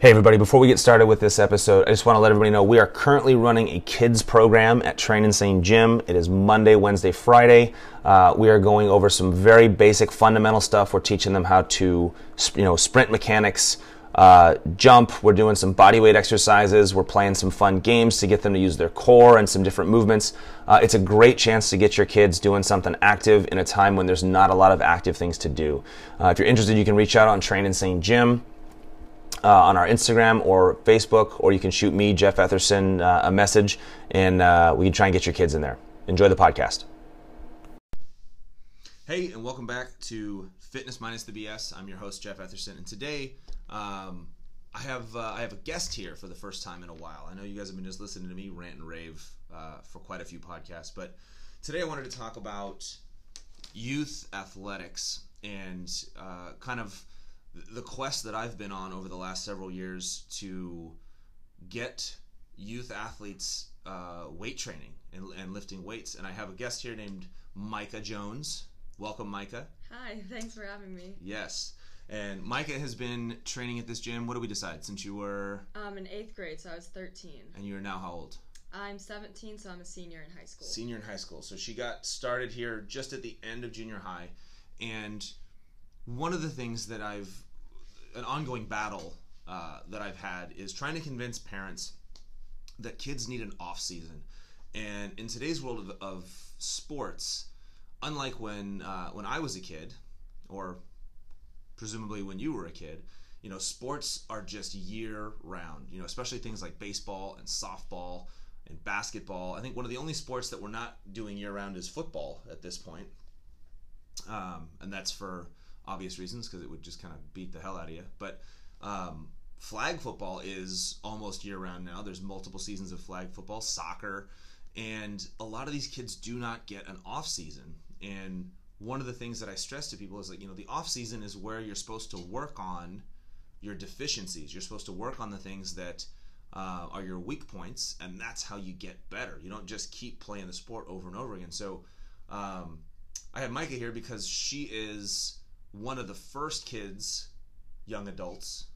Hey, everybody, before we get started with this episode, I just want to let everybody know we are currently running a kids program at Train Insane Gym. It is Monday, Wednesday, Friday. Uh, we are going over some very basic fundamental stuff. We're teaching them how to, you know, sprint mechanics, uh, jump. We're doing some body weight exercises. We're playing some fun games to get them to use their core and some different movements. Uh, it's a great chance to get your kids doing something active in a time when there's not a lot of active things to do. Uh, if you're interested, you can reach out on Train Insane Gym uh, on our Instagram or Facebook, or you can shoot me, Jeff Etherson, uh, a message, and uh, we can try and get your kids in there. Enjoy the podcast. Hey, and welcome back to Fitness Minus the BS. I'm your host, Jeff Etherson, and today um, I have uh, I have a guest here for the first time in a while. I know you guys have been just listening to me rant and rave uh, for quite a few podcasts, but today I wanted to talk about youth athletics and uh, kind of the quest that I've been on over the last several years to get youth athletes uh, weight training and, and, lifting weights. And I have a guest here named Micah Jones. Welcome, Micah. Hi, thanks for having me. Yes. And Micah has been training at this gym. What do we decide since you were? Um, in eighth grade, so I was 13. And you are now how old? I'm 17, so I'm a senior in high school. Senior in high school. So she got started here just at the end of junior high. And one of the things that I've an ongoing battle uh, that I've had is trying to convince parents that kids need an off season. And in today's world of, of sports, unlike when uh, when I was a kid, or presumably when you were a kid, you know, sports are just year round. You know, especially things like baseball and softball and basketball. I think one of the only sports that we're not doing year round is football at this point, um, and that's for obvious reasons because it would just kind of beat the hell out of you. But um, flag football is almost year round now. There's multiple seasons of flag football, soccer, and a lot of these kids do not get an off season. And one of the things that I stress to people is that you know, the off season is where you're supposed to work on your deficiencies. You're supposed to work on the things that uh, are your weak points, and that's how you get better. You don't just keep playing the sport over and over again. So um, I have Micah here because she is one of the first kids, young adults,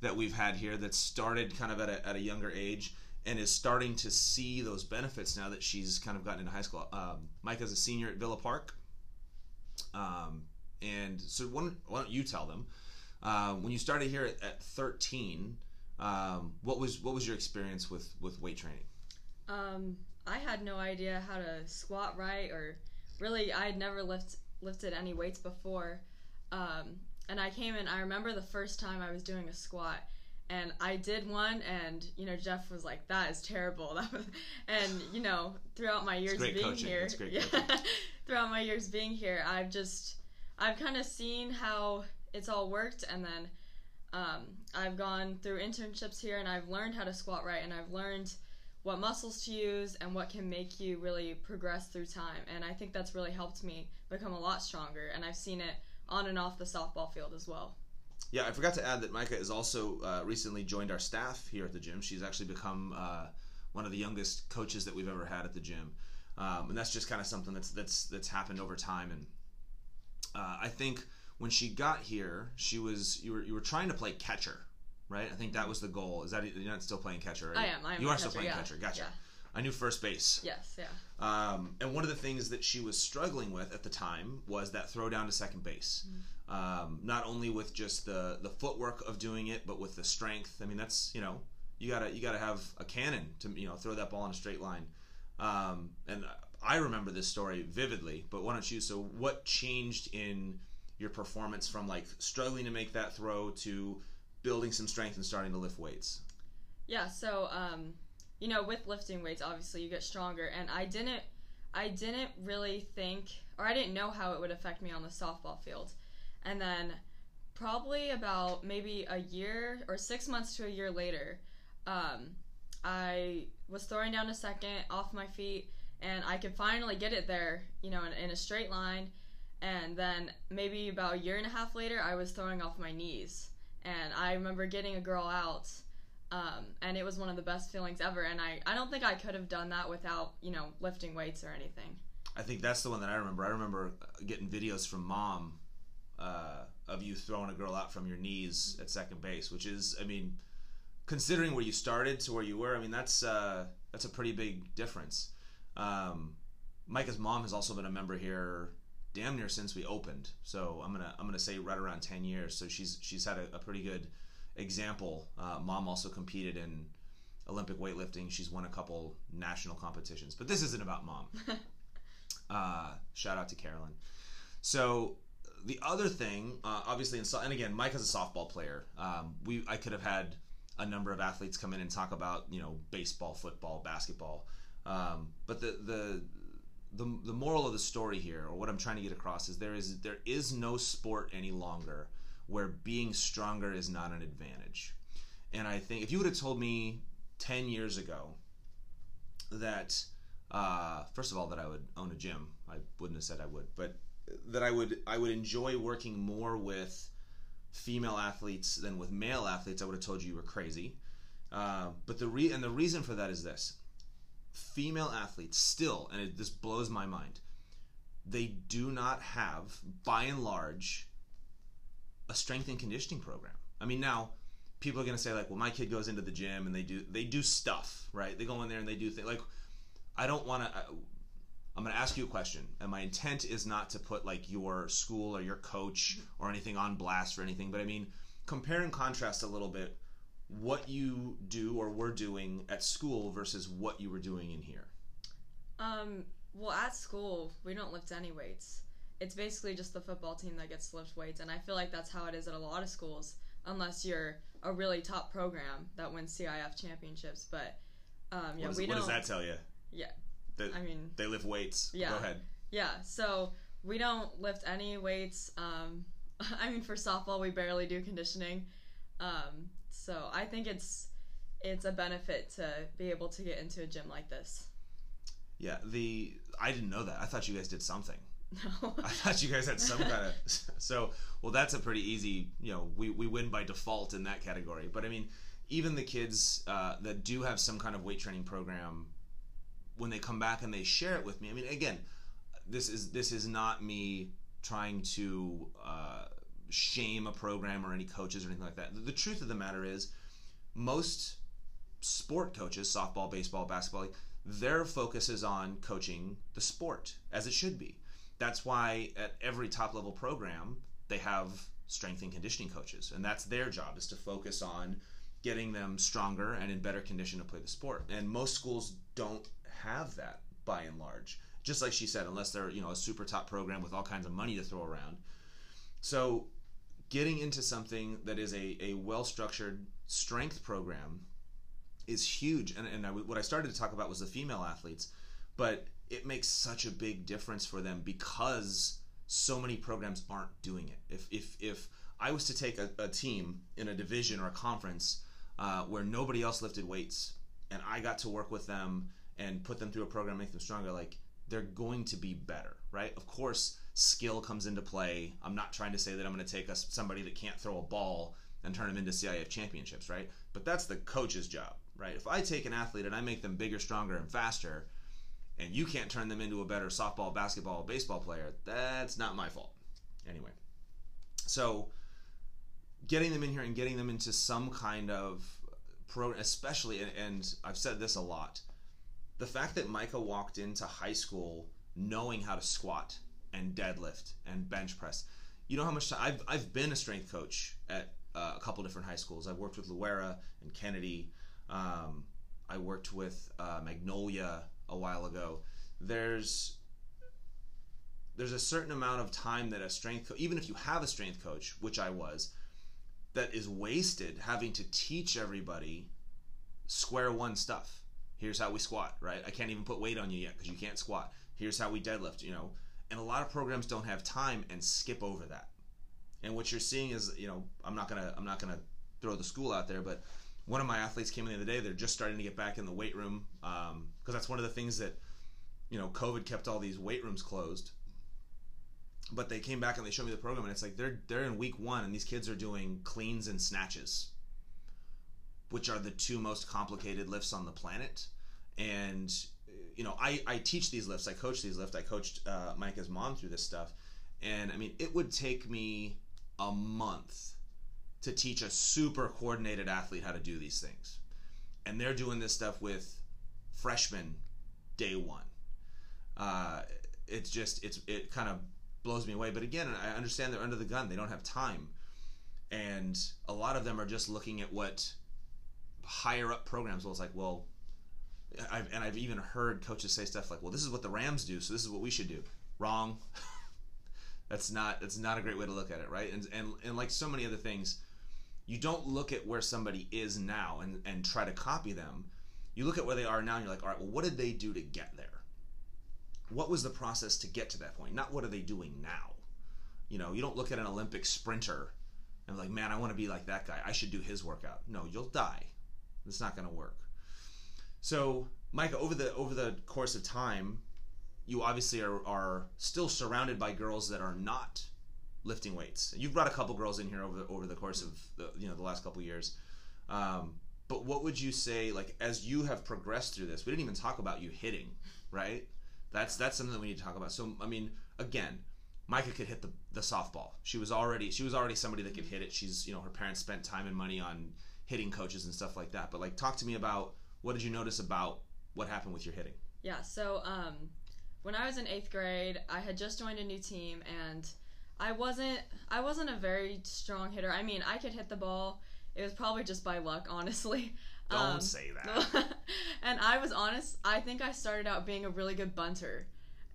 that we've had here that started kind of at a, at a younger age and is starting to see those benefits now that she's kind of gotten into high school. Um, Micah's a senior at Villa Park. Um, and so why don't, why don't, you tell them uh, when you started here at, at 13 um, what was what was your experience with with weight training um, i had no idea how to squat right or really i had never lift, lifted any weights before um, and I came in. I remember the first time I was doing a squat, and I did one, and you know Jeff was like, "That is terrible." That was, and you know, throughout my years being coaching. here, yeah, throughout my years being here, I've just, I've kind of seen how it's all worked, and then um, I've gone through internships here, and I've learned how to squat right, and I've learned what muscles to use and what can make you really progress through time. And I think that's really helped me become a lot stronger, and I've seen it on and off the softball field as well. Yeah, I forgot to add that Micah has also uh, recently joined our staff here at the gym. She's actually become uh, one of the youngest coaches that we've ever had at the gym, um, and that's just kind of something that's that's that's happened over time. And uh, I think when she got here, she was you were you were trying to play catcher, right? I think that was the goal. Is that you're not still playing catcher? Right? I am. I am you are catcher, still playing yeah. catcher. Gotcha. Yeah. I knew first base. Yes, yeah. Um, and one of the things that she was struggling with at the time was that throw down to second base. Mm-hmm. Um, not only with just the the footwork of doing it, but with the strength. I mean, that's you know you gotta you gotta have a cannon to you know throw that ball in a straight line. Um, and I remember this story vividly. But why don't you? So what changed in your performance from like struggling to make that throw to building some strength and starting to lift weights? Yeah. So um, you know, with lifting weights, obviously you get stronger, and I didn't, I didn't really think, or I didn't know how it would affect me on the softball field, and then probably about maybe a year or six months to a year later, um, I was throwing down a second off my feet, and I could finally get it there, you know, in, in a straight line. And then maybe about a year and a half later, I was throwing off my knees. And I remember getting a girl out um, and it was one of the best feelings ever. And I, I don't think I could have done that without, you know, lifting weights or anything. I think that's the one that I remember. I remember getting videos from mom uh, of you throwing a girl out from your knees at second base, which is, I mean, considering where you started to where you were, I mean that's uh, that's a pretty big difference. Um, Micah's mom has also been a member here damn near since we opened. So I'm gonna I'm gonna say right around ten years. So she's she's had a, a pretty good example. Uh, mom also competed in Olympic weightlifting. She's won a couple national competitions. But this isn't about mom. uh, shout out to Carolyn. So the other thing, uh, obviously, in so- and again, Mike is a softball player. Um, we I could have had a number of athletes come in and talk about you know baseball, football, basketball. Um, but the, the the the moral of the story here, or what I'm trying to get across, is there is there is no sport any longer where being stronger is not an advantage. And I think if you would have told me ten years ago that uh, first of all that I would own a gym, I wouldn't have said I would, but that I would I would enjoy working more with female athletes than with male athletes, I would have told you you were crazy. Uh, but the re- and the reason for that is this: female athletes still, and it, this blows my mind, they do not have, by and large, a strength and conditioning program. I mean, now people are going to say like, well, my kid goes into the gym and they do they do stuff, right? They go in there and they do things like. I don't want to. I'm going to ask you a question, and my intent is not to put like your school or your coach or anything on blast or anything, but I mean, compare and contrast a little bit what you do or were doing at school versus what you were doing in here. Um, well, at school, we don't lift any weights. It's basically just the football team that gets to lift weights, and I feel like that's how it is at a lot of schools, unless you're a really top program that wins CIF championships. But um, yeah, what, is, we what don't. does that tell you? Yeah, I mean, they lift weights. Yeah. Go ahead. yeah. So we don't lift any weights. Um, I mean, for softball, we barely do conditioning. Um, so I think it's it's a benefit to be able to get into a gym like this. Yeah, the I didn't know that. I thought you guys did something. No. I thought you guys had some kind of so well that's a pretty easy you know we, we win by default in that category. But I mean even the kids uh, that do have some kind of weight training program when they come back and they share it with me I mean again this is this is not me trying to uh, shame a program or any coaches or anything like that. The, the truth of the matter is most sport coaches softball baseball basketball their focus is on coaching the sport as it should be that's why at every top level program they have strength and conditioning coaches and that's their job is to focus on getting them stronger and in better condition to play the sport. And most schools don't have that by and large. Just like she said unless they're you know a super top program with all kinds of money to throw around. So getting into something that is a, a well structured strength program is huge. And, and I, what i started to talk about was the female athletes but it makes such a big difference for them because so many programs aren't doing it. If if if I was to take a, a team in a division or a conference uh, where nobody else lifted weights, and I got to work with them and put them through a program, make them stronger, like they're going to be better, right? Of course, skill comes into play. I'm not trying to say that I'm going to take a, somebody that can't throw a ball and turn them into CIF championships, right? But that's the coach's job, right? If I take an athlete and I make them bigger, stronger, and faster, and you can't turn them into a better softball, basketball, baseball player, that's not my fault. Anyway, so getting them in here and getting them into some kind of program, especially, and, and I've said this a lot, the fact that Micah walked into high school knowing how to squat and deadlift and bench press. You know how much time I've, I've been a strength coach at uh, a couple different high schools. I've worked with Loara and Kennedy. Um, I worked with uh, Magnolia a while ago. There's there's a certain amount of time that a strength, co- even if you have a strength coach, which I was, that is wasted having to teach everybody square one stuff. Here's how we squat, right? I can't even put weight on you yet because you can't squat. Here's how we deadlift, you know. And a lot of programs don't have time and skip over that. And what you're seeing is, you know, I'm not gonna I'm not gonna throw the school out there, but one of my athletes came in the other day. They're just starting to get back in the weight room because um, that's one of the things that you know COVID kept all these weight rooms closed. But they came back and they showed me the program, and it's like they're they're in week one, and these kids are doing cleans and snatches, which are the two most complicated lifts on the planet. And you know, I I teach these lifts, I coach these lifts, I coached uh, Micah's mom through this stuff, and I mean, it would take me a month to teach a super coordinated athlete how to do these things. And they're doing this stuff with freshmen day one. Uh, it's just it's it kind of blows me away. But again, I understand they're under the gun; they don't have time, and a lot of them are just looking at what higher up programs. Well, it's like, well, I've, and I've even heard coaches say stuff like, "Well, this is what the Rams do, so this is what we should do." Wrong. that's not that's not a great way to look at it, right? And and and like so many other things, you don't look at where somebody is now and and try to copy them. You look at where they are now, and you're like, all right, well, what did they do to get there? What was the process to get to that point? Not what are they doing now. You know, you don't look at an Olympic sprinter and like, man, I want to be like that guy. I should do his workout. No, you'll die. It's not going to work. So, Micah, over the over the course of time, you obviously are, are still surrounded by girls that are not lifting weights. You've brought a couple girls in here over the, over the course of the you know the last couple years. Um, but what would you say, like, as you have progressed through this? We didn't even talk about you hitting, right? That's that's something that we need to talk about. So, I mean, again, Micah could hit the, the softball. She was already she was already somebody that could hit it. She's you know her parents spent time and money on hitting coaches and stuff like that. But like, talk to me about what did you notice about what happened with your hitting? Yeah. So um, when I was in eighth grade, I had just joined a new team and I wasn't I wasn't a very strong hitter. I mean, I could hit the ball. It was probably just by luck, honestly. Don't um, say that. and I was honest. I think I started out being a really good bunter,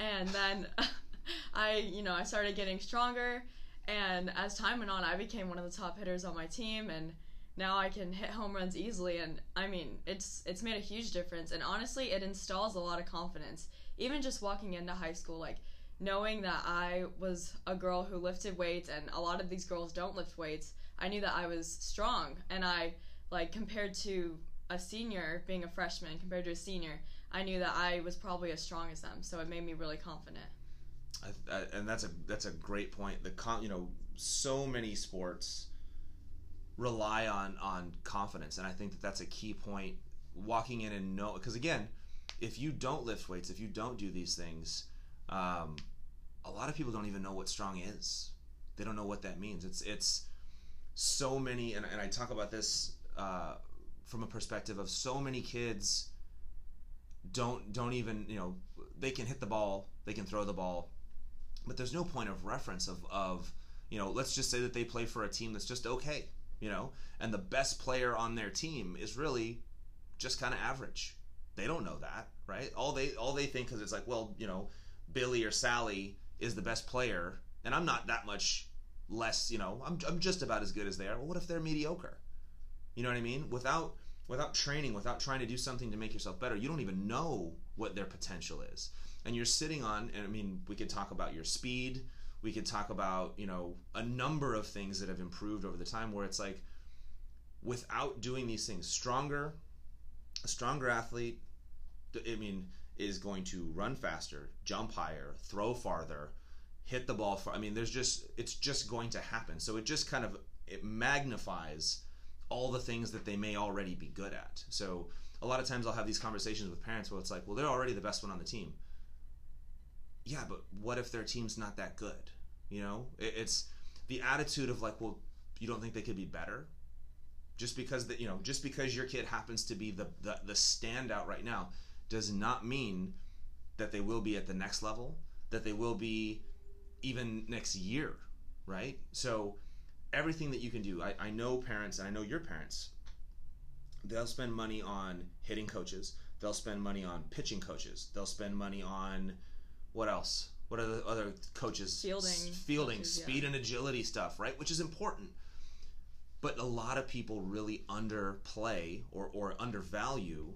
and then I, you know, I started getting stronger. And as time went on, I became one of the top hitters on my team, and now I can hit home runs easily. And I mean, it's it's made a huge difference. And honestly, it installs a lot of confidence. Even just walking into high school, like knowing that I was a girl who lifted weights, and a lot of these girls don't lift weights. I knew that I was strong, and I like compared to a senior being a freshman compared to a senior, I knew that I was probably as strong as them. So it made me really confident. I, I, and that's a that's a great point. The con, you know, so many sports rely on on confidence, and I think that that's a key point. Walking in and know, because again, if you don't lift weights, if you don't do these things, um, a lot of people don't even know what strong is. They don't know what that means. It's it's so many, and, and I talk about this uh, from a perspective of so many kids don't don't even you know they can hit the ball, they can throw the ball, but there's no point of reference of of you know let's just say that they play for a team that's just okay, you know, and the best player on their team is really just kind of average. They don't know that, right? All they all they think is it's like, well, you know, Billy or Sally is the best player, and I'm not that much less, you know, I'm, I'm just about as good as they are. Well, what if they're mediocre? You know what I mean? Without without training, without trying to do something to make yourself better, you don't even know what their potential is. And you're sitting on, and I mean, we could talk about your speed. We could talk about, you know, a number of things that have improved over the time where it's like, without doing these things, stronger, a stronger athlete, I mean, is going to run faster, jump higher, throw farther, hit the ball far. I mean, there's just, it's just going to happen. So it just kind of, it magnifies all the things that they may already be good at. So a lot of times I'll have these conversations with parents where it's like, well, they're already the best one on the team. Yeah, but what if their team's not that good? You know, it's the attitude of like, well, you don't think they could be better? Just because that you know, just because your kid happens to be the, the the standout right now, does not mean that they will be at the next level, that they will be even next year, right? So everything that you can do. I, I know parents, and I know your parents, they'll spend money on hitting coaches. They'll spend money on pitching coaches. They'll spend money on what else? What are the other coaches? Fielding. S- fielding, coaches, speed yeah. and agility stuff, right? Which is important. But a lot of people really underplay or, or undervalue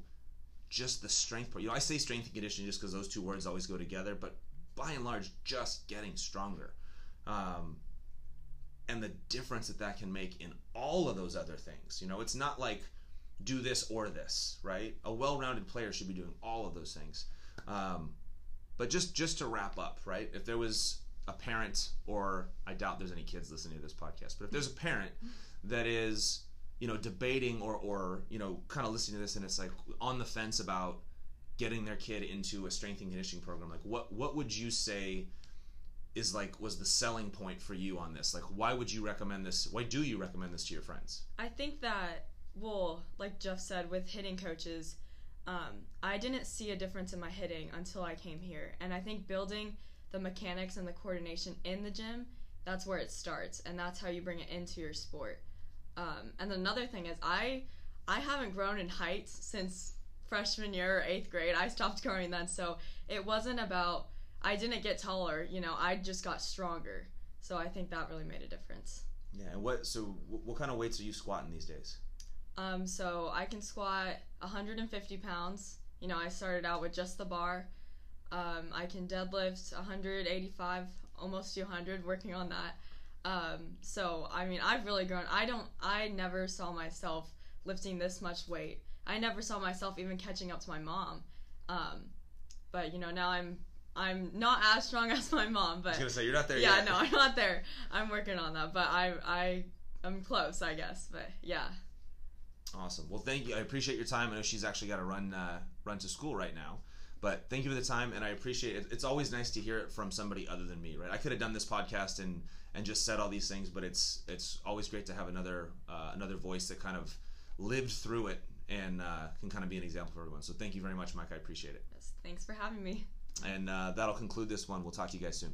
just the strength part. You know, I say strength and conditioning just because those two words always go together, but by and large, just getting stronger. Um, and the difference that that can make in all of those other things. You know, it's not like do this or this, right? A well-rounded player should be doing all of those things. Um, but just just to wrap up, right? If there was a parent, or I doubt there's any kids listening to this podcast, but if there's a parent that is, you know, debating or or you know, kind of listening to this and it's like on the fence about getting their kid into a strength and conditioning program, like what what would you say is like was the selling point for you on this? Like, why would you recommend this? Why do you recommend this to your friends? I think that, well, like Jeff said, with hitting coaches, um, I didn't see a difference in my hitting until I came here. And I think building the mechanics and the coordination in the gym, that's where it starts. And that's how you bring it into your sport. Um, and another thing is, I I haven't grown in height since freshman year or eighth grade. I stopped growing then, so it wasn't about I didn't get taller. You know, I just got stronger. So I think that really made a difference. Yeah. And what? So, what kind of weights are you squatting these days? Um, so I can squat 150 pounds. You know, I started out with just the bar. Um, I can deadlift 185, almost 200, working on that. Um, so I mean, I've really grown. I don't. I never saw myself lifting this much weight. I never saw myself even catching up to my mom. Um, but you know, now I'm I'm not as strong as my mom. But I was gonna say you're not there yeah, yet. no, I'm not there. I'm working on that, but I I I'm close, I guess. But yeah. Awesome. Well, thank you. I appreciate your time. I know she's actually got to run uh, run to school right now, but thank you for the time, and I appreciate it. It's always nice to hear it from somebody other than me, right? I could have done this podcast and and just said all these things, but it's it's always great to have another uh, another voice that kind of lived through it and uh, can kind of be an example for everyone. So thank you very much, Mike. I appreciate it. Yes, thanks for having me. And uh, that'll conclude this one. We'll talk to you guys soon.